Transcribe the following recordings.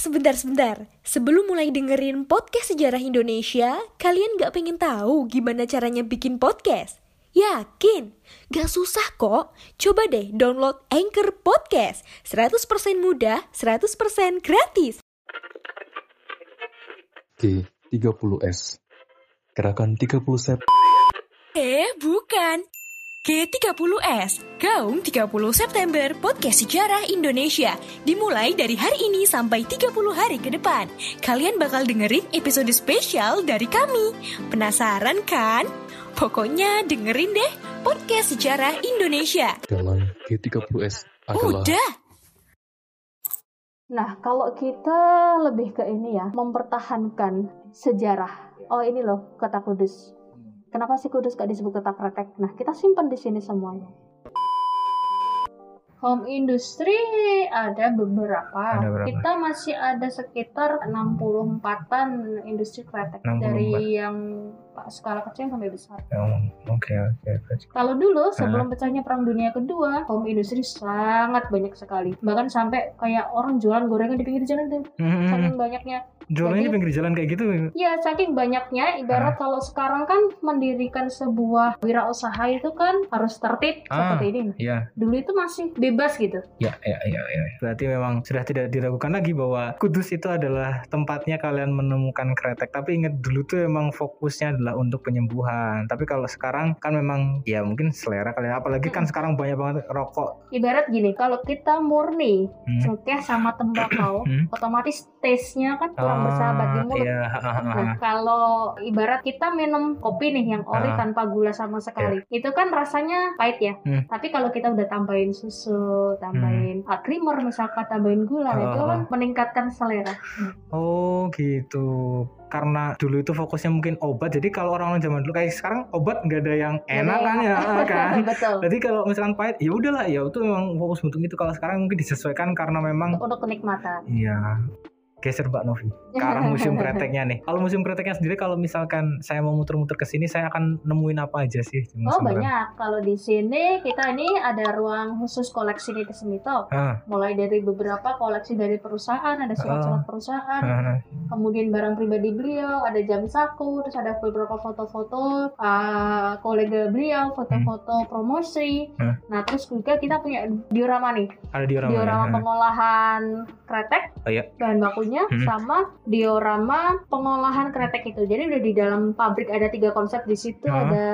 sebentar-sebentar. Sebelum mulai dengerin podcast sejarah Indonesia, kalian gak pengen tahu gimana caranya bikin podcast? Yakin? Gak susah kok. Coba deh download Anchor Podcast. 100% mudah, 100% gratis. G30S Gerakan 30 Sep Eh, bukan. G30S, Gaung 30 September Podcast Sejarah Indonesia Dimulai dari hari ini sampai 30 hari ke depan Kalian bakal dengerin episode spesial dari kami Penasaran kan? Pokoknya dengerin deh Podcast Sejarah Indonesia dalam G30S adalah Udah! Nah, kalau kita lebih ke ini ya, mempertahankan sejarah. Oh, ini loh kota Kudus. Kenapa sih Kudus gak disebut kota kretek? Nah, kita simpan di sini semuanya. Home industry ada beberapa. Ada berapa? Kita masih ada sekitar 64-an industri kretek 64. dari yang skala kecil sampai besar. Oh, Oke oke oke. Kalau dulu sebelum pecahnya Perang Dunia Kedua, home industry sangat banyak sekali. Bahkan sampai kayak orang jualan gorengan di pinggir jalan tuh. Hmm, Saking banyaknya. Jualannya di Jadi- pinggir jalan kayak gitu. Ya, saking banyaknya ibarat kalau sekarang kan mendirikan sebuah wirausaha itu kan harus tertib Ah. seperti ini. Iya, Dulu itu masih bebas gitu. ya, ya, ya, ya. Berarti memang sudah tidak diragukan lagi bahwa Kudus itu adalah tempatnya kalian menemukan kretek. Tapi ingat dulu tuh emang fokusnya adalah untuk penyembuhan. Tapi kalau sekarang kan memang ya mungkin selera kalian. Apalagi kan sekarang banyak banget rokok. Ibarat gini, kalau kita murni Hmm. sama tembakau, Hmm. otomatis taste-nya kan kurang bersahabat di mulut. Iya. Nah, kalau ibarat kita minum kopi nih yang ori Ah. tanpa gula sama sekali, itu kan rasanya pahit ya. Hmm. Tapi kalau kita udah tambahin susu, tambahin hot creamer misalkan tambahin gula, Ah, itu ah, kan meningkatkan selera. Oh gitu. Karena dulu itu fokusnya mungkin obat. Jadi kalau orang-orang zaman dulu kayak sekarang obat nggak ada yang enak kan yang- ya kan. Betul. Jadi kalau misalkan pahit ya udahlah ya itu memang fokus untuk itu. Kalau sekarang mungkin disesuaikan karena memang Untuk kenikmatan. iya geser Mbak Novi ke arah museum kreteknya nih. Kalau museum kreteknya sendiri kalau misalkan saya mau muter-muter ke sini saya akan nemuin apa aja sih? di Oh kretek? banyak. Kalau di sini kita ini ada ruang khusus koleksi Niti Semito. Ah, Mulai dari beberapa koleksi dari perusahaan, ada surat-surat perusahaan, ah, kemudian barang pribadi beliau, ada jam saku, terus ada beberapa foto-foto uh, kolega beliau, foto-foto promosi. Hmm. Nah, terus juga kita punya diorama nih, ada diorama. diorama ya? pengolahan kretek, Oh, iya. bahan Hmm. sama diorama pengolahan kretek itu. Jadi udah di dalam pabrik ada tiga konsep di situ, Hmm. ada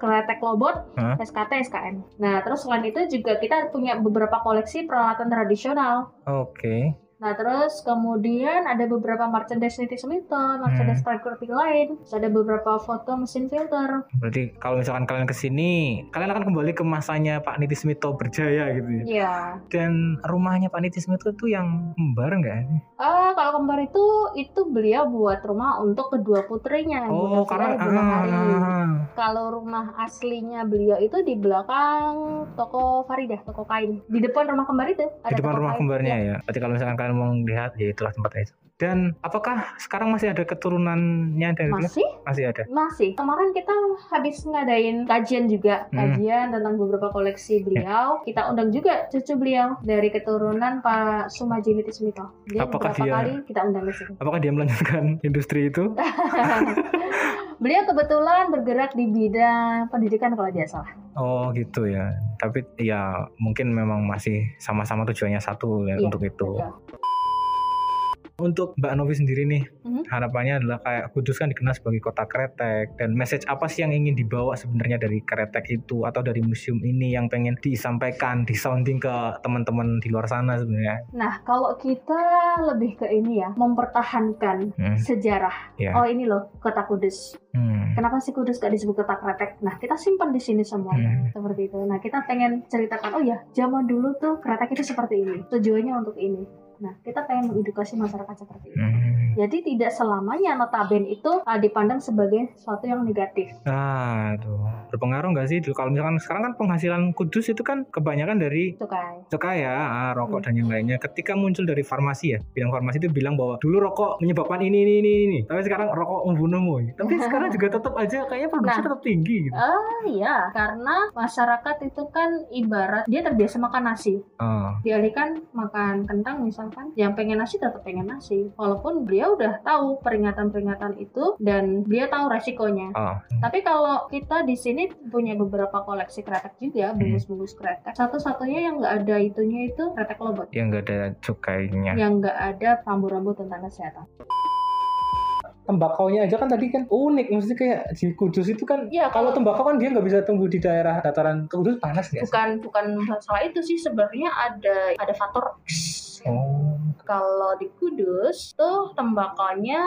kretek lobot, Hah? SKT, SKN. Nah, terus selain itu juga kita punya beberapa koleksi peralatan tradisional. Oke. Nah, terus kemudian ada beberapa merchandise Niti Semito, merchandise calligraphy lain, terus ada beberapa foto mesin filter. Berarti kalau misalkan kalian ke sini, kalian akan kembali ke masanya Pak Niti Smito berjaya gitu ya. Iya. Dan rumahnya Pak Niti Smito itu yang kembar nggak? sih? Ah, kalau kembar itu itu beliau buat rumah untuk kedua putrinya. Oh, karena Bunda Hari. ah, Kalau rumah aslinya beliau itu di belakang toko Faridah, toko kain. Di depan rumah kembar itu ada di depan toko rumah kain. kembarnya Iya. ya. Berarti kalau misalkan kalian mau lihat, ya itulah tempatnya itu. Dan apakah sekarang masih ada keturunannya dari? Masih? Masih ada. Masih. Kemarin kita habis ngadain kajian juga, Hmm. kajian tentang beberapa koleksi beliau. Kita undang juga cucu beliau dari keturunan Pak Sumaji Niti Smito. Jadi Apakah beberapa dia- kali kita undang ke sini. Apakah dia melanjutkan industri itu? beliau kebetulan bergerak di bidang pendidikan kalau tidak salah. Oh gitu ya. Tapi ya mungkin memang masih sama-sama tujuannya satu ya Iya, untuk itu. betul. Untuk Mbak Novi sendiri nih, Mhm. harapannya adalah kayak Kudus kan dikenal sebagai kota kretek dan message apa sih yang ingin dibawa sebenarnya dari kretek itu atau dari museum ini yang pengen disampaikan, disounding ke teman-teman di luar sana sebenarnya? Nah, kalau kita lebih ke ini ya, mempertahankan Hmm. sejarah. Ya. Oh ini loh, kota Kudus. Hmm. Kenapa sih Kudus gak disebut kota kretek? Nah, kita simpan di sini semuanya. Hmm. Seperti itu. Nah, kita pengen ceritakan, oh ya, zaman dulu tuh kretek itu seperti ini. Tujuannya untuk ini. Nah, kita pengen mengedukasi masyarakat seperti itu. Hmm. Jadi tidak selamanya notaben itu uh, dipandang sebagai sesuatu yang negatif. Nah, itu berpengaruh nggak sih? Kalau misalkan sekarang kan penghasilan kudus itu kan kebanyakan dari Itu kan. cukai ya, ah, rokok dan yang lainnya. Ketika muncul dari farmasi ya, bidang farmasi itu bilang bahwa dulu rokok menyebabkan ini ini ini ini, tapi sekarang rokok membunuhmu. Tapi sekarang juga tetap aja kayaknya produksi Nah. tetap tinggi gitu. Ah iya, karena masyarakat itu kan ibarat dia terbiasa makan nasi. Oh, Dialihkan makan kentang misalkan, yang pengen nasi tetap pengen nasi. Walaupun beliau udah tahu peringatan-peringatan itu dan dia tahu resikonya. oh. Tapi kalau kita di sini punya beberapa koleksi kretek juga, bungkus-bungkus kretek. Satu-satunya yang nggak ada itunya itu kretek lobot. Yang nggak ada cukainya. Yang nggak ada rambu-rambu tentang kesehatan. Tembakaunya aja kan tadi kan unik, maksudnya kayak di Kudus itu kan Iya, kalau tembakau kan dia nggak bisa tumbuh di daerah dataran Kudus panas sih? bukan bukan masalah itu sih sebenarnya ada ada faktor X. Oh, Kalau di Kudus tuh tembakonya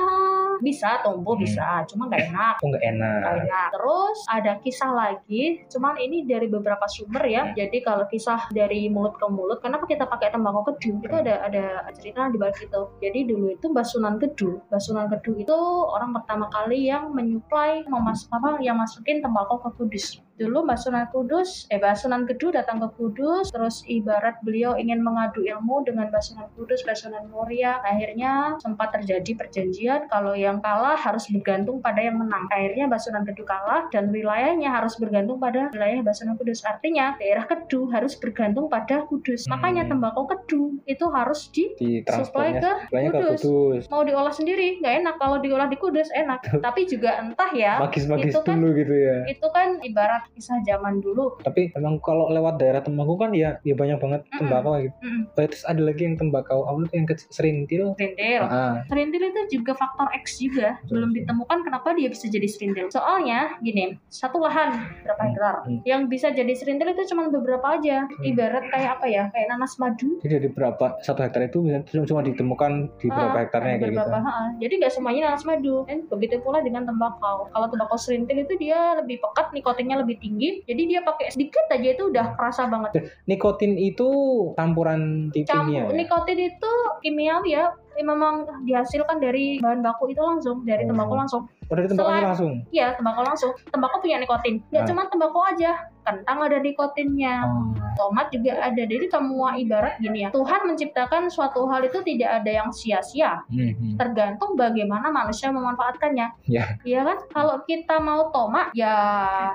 bisa tumbuh Hmm. bisa, cuma nggak enak. oh nggak enak. nggak enak. Terus ada kisah lagi, cuman ini dari beberapa sumber ya. Jadi kalau kisah dari mulut ke mulut, kenapa kita pakai tembakau kedu? Itu ada ada cerita di balik itu. Jadi dulu itu Basunan Kedu. Basunan Kedu itu orang pertama kali yang menyuplai memas apa yang masukin tembakau ke Kudus. Dulu Basunan Kudus, eh Basunan Kedu datang ke Kudus, terus ibarat beliau ingin mengadu ilmu dengan Basunan Kudus, Basunan Muria. Akhirnya sempat terjadi perjanjian kalau yang kalah harus bergantung pada yang menang. Akhirnya Basunan Kedu kalah dan wilayahnya harus bergantung pada wilayah Basunan Kudus. Artinya daerah Kedu harus bergantung pada Kudus. Hmm. Makanya tembakau Kedu itu harus di Di Supply ke supply-nya ke Kudus. Kudus. mau diolah sendiri nggak enak kalau diolah di Kudus enak tapi juga entah ya Magis-magis itu kan- dulu gitu ya. itu kan ibarat kisah zaman dulu. Tapi emang kalau lewat daerah tembakau kan ya ya banyak banget Mm-mm. tembakau gitu. Mm-mm. Oh, Terus ada lagi yang tembakau apa tuh yang kecil? Serintil. serindil Ah, serindil itu juga faktor X juga. Betul, belum ditemukan kenapa dia bisa jadi serindil soalnya gini satu lahan berapa Hmm, hektar? hmm. yang bisa jadi serindil itu cuma beberapa aja. Ibarat kayak apa ya? Kayak nanas madu. Jadi dari berapa satu hektar itu cuma, ditemukan di berapa Ah, hektarnya kayak gitu. beberapa, ha, jadi nggak semuanya nanas madu. Dan begitu pula dengan tembakau. Kalau tembakau serintil itu dia lebih pekat nikotinnya lebih tinggi jadi dia pakai sedikit aja itu udah kerasa banget Nikotin itu campuran kimia. campur ya? nikotin itu kimiawi ya memang dihasilkan dari bahan baku itu langsung dari Oh. tembakau langsung Oh, dari tembakau Selain- langsung. iya tembakau langsung. Tembakau punya nikotin. Nggak Ah. cuma tembakau aja. Kentang ada nikotinnya. Oh. tomat juga ada. Jadi semua ibarat gini ya. Tuhan menciptakan suatu hal itu tidak ada yang sia-sia. Hmm, tergantung bagaimana manusia memanfaatkannya. Ya. iya kan? Kalau kita mau tomat ya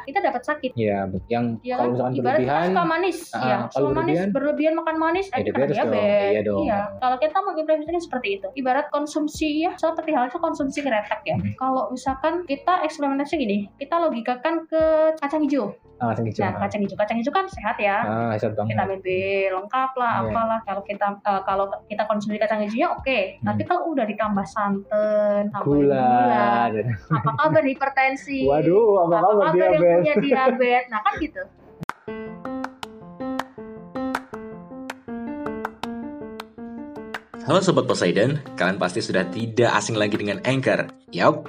kita dapat sakit. Ya, yang ya kalau kan? misalkan ibarat kita berlebihan, suka manis. Ah, ya kalau suka manis berlebihan? berlebihan makan manis Ya, eh, diabetes Iya dong. kalau kita mau implementasikan seperti itu. Ibarat konsumsi ya seperti halnya konsumsi kretek ya. Hmm. kalau misalkan kita eksperimentasi gini kita logikakan ke kacang hijau ah, kacang hijau. nah kacang hijau kacang hijau kan sehat ya Ah, sehat banget. vitamin B lengkap lah Iya. apalah kalau kita eh, kalau kita konsumsi kacang hijaunya oke tapi kalau udah ditambah santan tambahin Gula. gula apa kabar hipertensi Waduh, apa kabar yang diabetes? punya diabetes nah kan gitu Halo Sobat Poseidon, kalian pasti sudah tidak asing lagi dengan Anchor. Yap,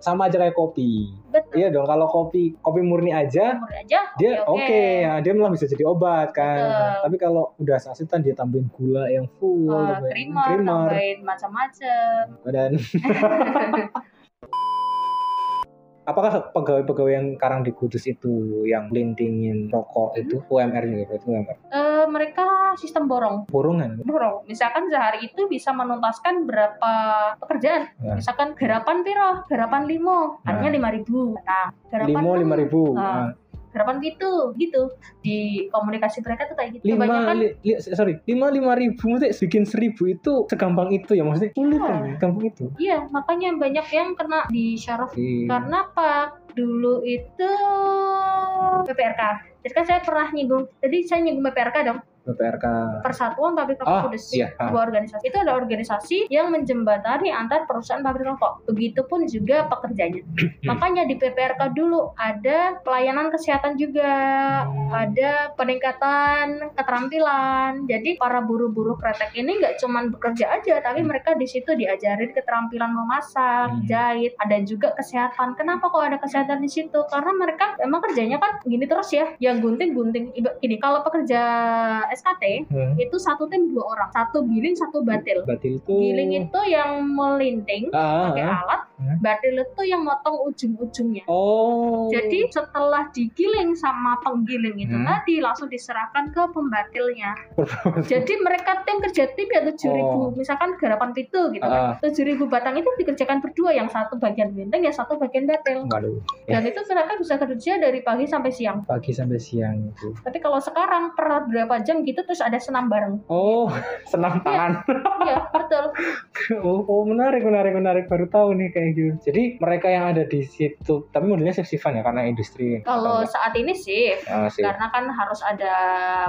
Sama aja kayak kopi. betul. Iya dong, kalau kopi kopi murni aja umur aja dia oke, ya, dia malah bisa jadi obat kan. Betul. Tapi kalau udah sasetan dia tambahin gula yang full, Eh, tambahin creamer, creamer, tambahin macam-macam. Dan apakah pegawai-pegawai yang sekarang di Kudus itu yang lintingin rokok itu UMR juga berarti UMR Eh, mereka sistem borong. Borongan. Borong. Misalkan sehari itu bisa menuntaskan berapa pekerjaan. Ya. misalkan garapan piro? Garapan limo. Hanya lima ribu. Nah garapan limo lima ribu. Nah, garapan gitu gitu. Di komunikasi mereka tuh kayak gitu. Lima kebanyakan li, li- sorry. Lima lima ribu maksudnya bikin seribu itu segampang itu ya maksudnya sulit Iya. kan gampang itu. Iya makanya banyak yang kena di syaraf Di- karena apa? Dulu itu PPRK jadi kan saya pernah nyinggung. Jadi saya nyinggung PPRK dong BPRK. Persatuan Pabrik Rokok Oh, Kudus. iya. Ah. Sebuah organisasi. Itu ada organisasi yang menjembatani antar perusahaan pabrik rokok. Begitupun juga pekerjanya. Makanya di PPRK dulu ada pelayanan kesehatan juga, Hmm. ada peningkatan keterampilan. Jadi para buruh-buruh kretek ini nggak cuman bekerja aja, tapi mereka di situ diajarin keterampilan memasak, Hmm. jahit, ada juga kesehatan. Kenapa kok ada kesehatan di situ? Karena mereka emang kerjanya kan gini terus ya, yang gunting-gunting. Iba- Gini, kalau pekerja SKT Hmm. itu satu tim dua orang, satu giling, satu batil. Batil itu. Giling itu yang melinting Ah, pakai ah. alat, Hmm. batil itu yang motong ujung-ujungnya. Oh. Jadi setelah digiling sama penggiling itu Hmm. tadi langsung diserahkan ke pembatilnya. Jadi mereka tim kerja tim ya tujuh ribu, Oh. misalkan garapan pitu gitu Ah. kan. Tujuh ribu batang itu dikerjakan berdua, yang satu bagian benteng, yang satu bagian batil. Waduh, Dan itu mereka bisa kerja dari pagi sampai siang. pagi sampai siang itu. Tapi kalau sekarang per berapa jam gitu terus ada senam bareng. Oh, senam tangan. Iya betul. oh, oh, menarik, menarik, menarik. Baru tahu nih kayak gitu. Jadi mereka yang ada di situ, tapi modelnya shift shiftan ya karena industri. Kalau saat ini sih? Ah, sih. karena kan harus ada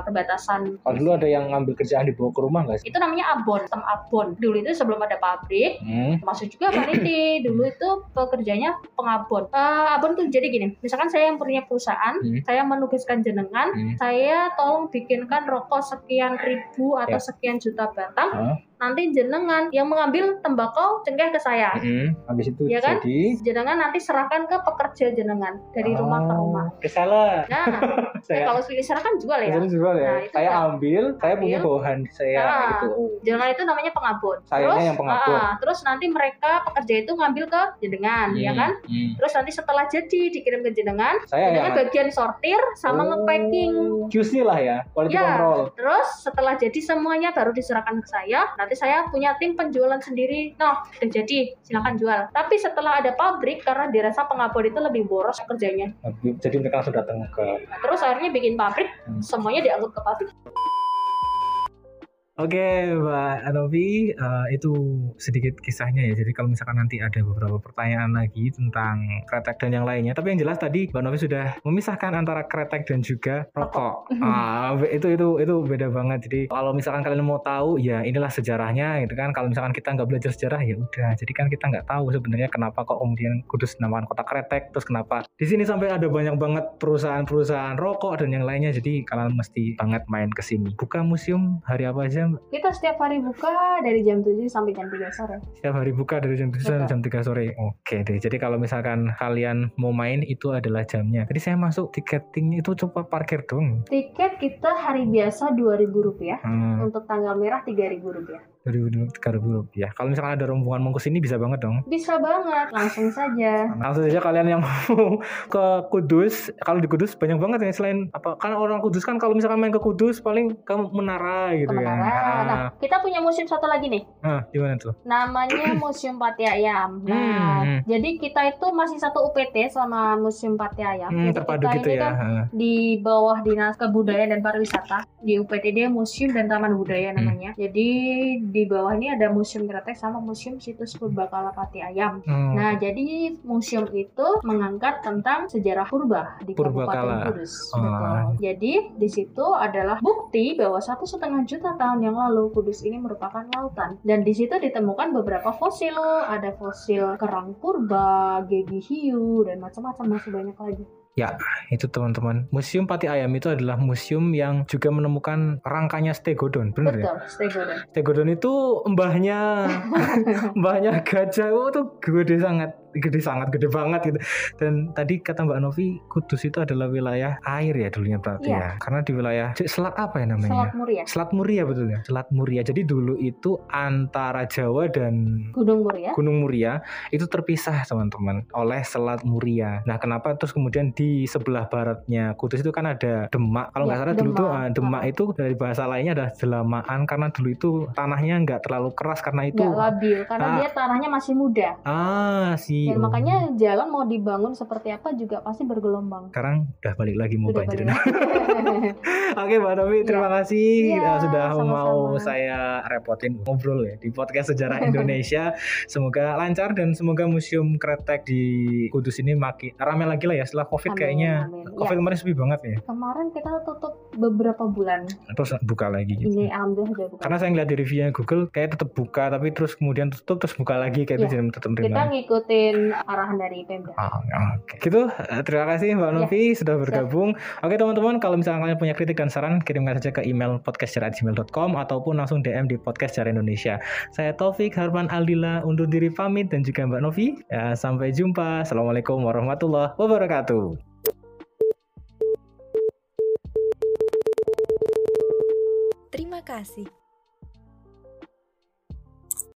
perbatasan. Kalau dulu ada yang ngambil kerjaan dibawa ke rumah nggak sih? Itu namanya abon, sistem abon. Dulu itu sebelum ada pabrik, Hmm. masuk juga paniti. Dulu itu pekerjanya pengabon. Eh, abon tuh jadi gini, misalkan saya yang punya perusahaan, Hmm. saya menugaskan jenengan, Hmm. saya tolong bikinkan rokok sekian ribu atau Ya. sekian juta batang. Hah? Nanti jenengan yang mengambil tembakau cengkeh ke saya. Hmm. Habis itu Iya kan? jadi Jenengan nanti serahkan ke pekerja jenengan dari rumah ke Oh, rumah. Reseller. Nah, eh, Saya kalau diserahkan jual ya. Jadi jual ya. Nah, itu saya kan. ambil, saya punya bawahan saya Nah, gitu. Jenengan itu namanya pengabon. Sayanya terus, yang pengabon. ah, terus nanti mereka pekerja itu ngambil ke jenengan, ya Hmm, kan? hmm. Terus nanti setelah jadi dikirim ke jenengan, Saya jenengan yang bagian sortir sama Oh, ngepacking. QC lah ya, quality Ya, control. terus setelah jadi semuanya baru diserahkan ke saya. Nanti saya punya tim penjualan sendiri. Nah, udah jadi, silakan jual. Tapi setelah ada pabrik, karena dirasa pengabon itu lebih boros kerjanya. Jadi mereka langsung datang ke terus akhirnya bikin pabrik, Hmm. semuanya diangkut ke pabrik. Oke, Mbak Anovi, eh, itu sedikit kisahnya ya. Jadi kalau misalkan nanti ada beberapa pertanyaan lagi tentang kretek dan yang lainnya, tapi yang jelas tadi Mbak Novi sudah memisahkan antara kretek dan juga rokok. Be- itu itu itu beda banget. Jadi kalau misalkan kalian mau tahu, ya inilah sejarahnya, gitu kan. Kalau misalkan kita nggak belajar sejarah, ya udah. Jadi kan kita nggak tahu sebenarnya kenapa kok kemudian Kudus dinamakan kota kretek, terus kenapa di sini sampai ada banyak banget perusahaan-perusahaan rokok dan yang lainnya. Jadi kalian mesti banget main ke sini. Buka museum hari apa aja? mbak? Kita setiap hari buka dari jam 7 sampai jam 3 sore. Setiap hari buka dari jam 7 sampai jam 3 sore. Oke deh. Jadi kalau misalkan kalian mau main itu adalah jamnya. jadi saya masuk tiketing itu coba parkir dong. Tiket kita hari biasa 2000 rupiah. Hmm. Untuk tanggal merah 3000 rupiah. 2000 ya Kalau misalkan ada rombongan mengkus ini bisa banget dong. Bisa banget, langsung saja. Langsung saja kalian yang mau ke Kudus, kalau di Kudus banyak banget ya selain apa kan orang Kudus kan kalau misalkan main ke Kudus paling ke Menara gitu Menara. Ya. Nah, nah, kita punya museum satu lagi nih. Nah, gimana tuh? Namanya Museum Pati Ayam. Hmm, nah, hmm. jadi kita itu masih satu UPT sama Museum Pati Ayam. Hmm, terpadu kita gitu ini ya. Kan di bawah Dinas Kebudayaan dan Pariwisata di upt dia Museum dan Taman Budaya namanya. Hmm. Jadi di bawah ini ada Museum Kretek sama Museum Situs Purbakala Pati Ayam. Hmm. Nah, jadi museum itu mengangkat tentang sejarah purba di Purbakala. Kabupaten Kudus. Oh. Betul. Jadi di situ adalah bukti bahwa satu setengah juta tahun yang lalu Kudus ini merupakan lautan. Dan di situ ditemukan beberapa fosil, ada fosil kerang purba, gigi hiu, dan macam-macam masih banyak lagi. Itu teman-teman. Museum Pati Ayam itu adalah museum yang juga menemukan rangkanya stegodon bener ya? Betul, stegodon. stegodon itu mbahnya mbahnya gajah. Oh itu gede sangat gede sangat gede banget gitu dan tadi kata Mbak Novi Kudus itu adalah wilayah air ya dulunya berarti Iya. ya karena di wilayah selat apa ya namanya Selat Muria, Selat Muria betul ya Selat Muria jadi dulu itu antara Jawa dan Gunung Muria. Gunung Muria itu terpisah teman-teman oleh Selat Muria. Nah kenapa terus kemudian di sebelah baratnya Kudus itu kan ada Demak. Kalau nggak Ya, salah dulu tuh Demak. ah, Demak itu dari bahasa lainnya adalah Delamaan karena dulu itu tanahnya nggak terlalu keras karena itu Nggak labil karena Ah. dia tanahnya masih muda. ah siap Dan Oh. makanya jalan mau dibangun seperti apa juga pasti bergelombang. sekarang udah balik lagi mau Udah banjir. Oke Mbak Novi, terima kasih Iya, uh, sudah sama-sama. mau saya repotin ngobrol ya di podcast Sejarah Indonesia. semoga lancar dan semoga Museum Kretek di Kudus ini makin ramai lagi lah ya setelah Covid Amin, kayaknya. amin. Covid Ya. kemarin sepi banget ya. Kemarin kita tutup beberapa bulan. Terus buka lagi gitu. Ini alhamdulillah udah buka. Karena saya ngeliat di reviewnya Google kayak tetap buka tapi terus kemudian tutup terus buka lagi kayak itu Iya. jadi tetap kita terima. Ngikutin arahan dari Pemda. Ah, Oke. Gitu, eh, terima kasih Mbak Ya. Novi sudah bergabung. Oke teman-teman, kalau misalnya kalian punya kritik dan saran, kirimkan saja ke email podcastjarah@gmail.com ataupun langsung DM di Podcast Jarah Indonesia. Saya Taufik Harman Aldila undur diri pamit dan juga Mbak Novi. Ya, sampai jumpa. Assalamualaikum warahmatullahi wabarakatuh. Terima kasih.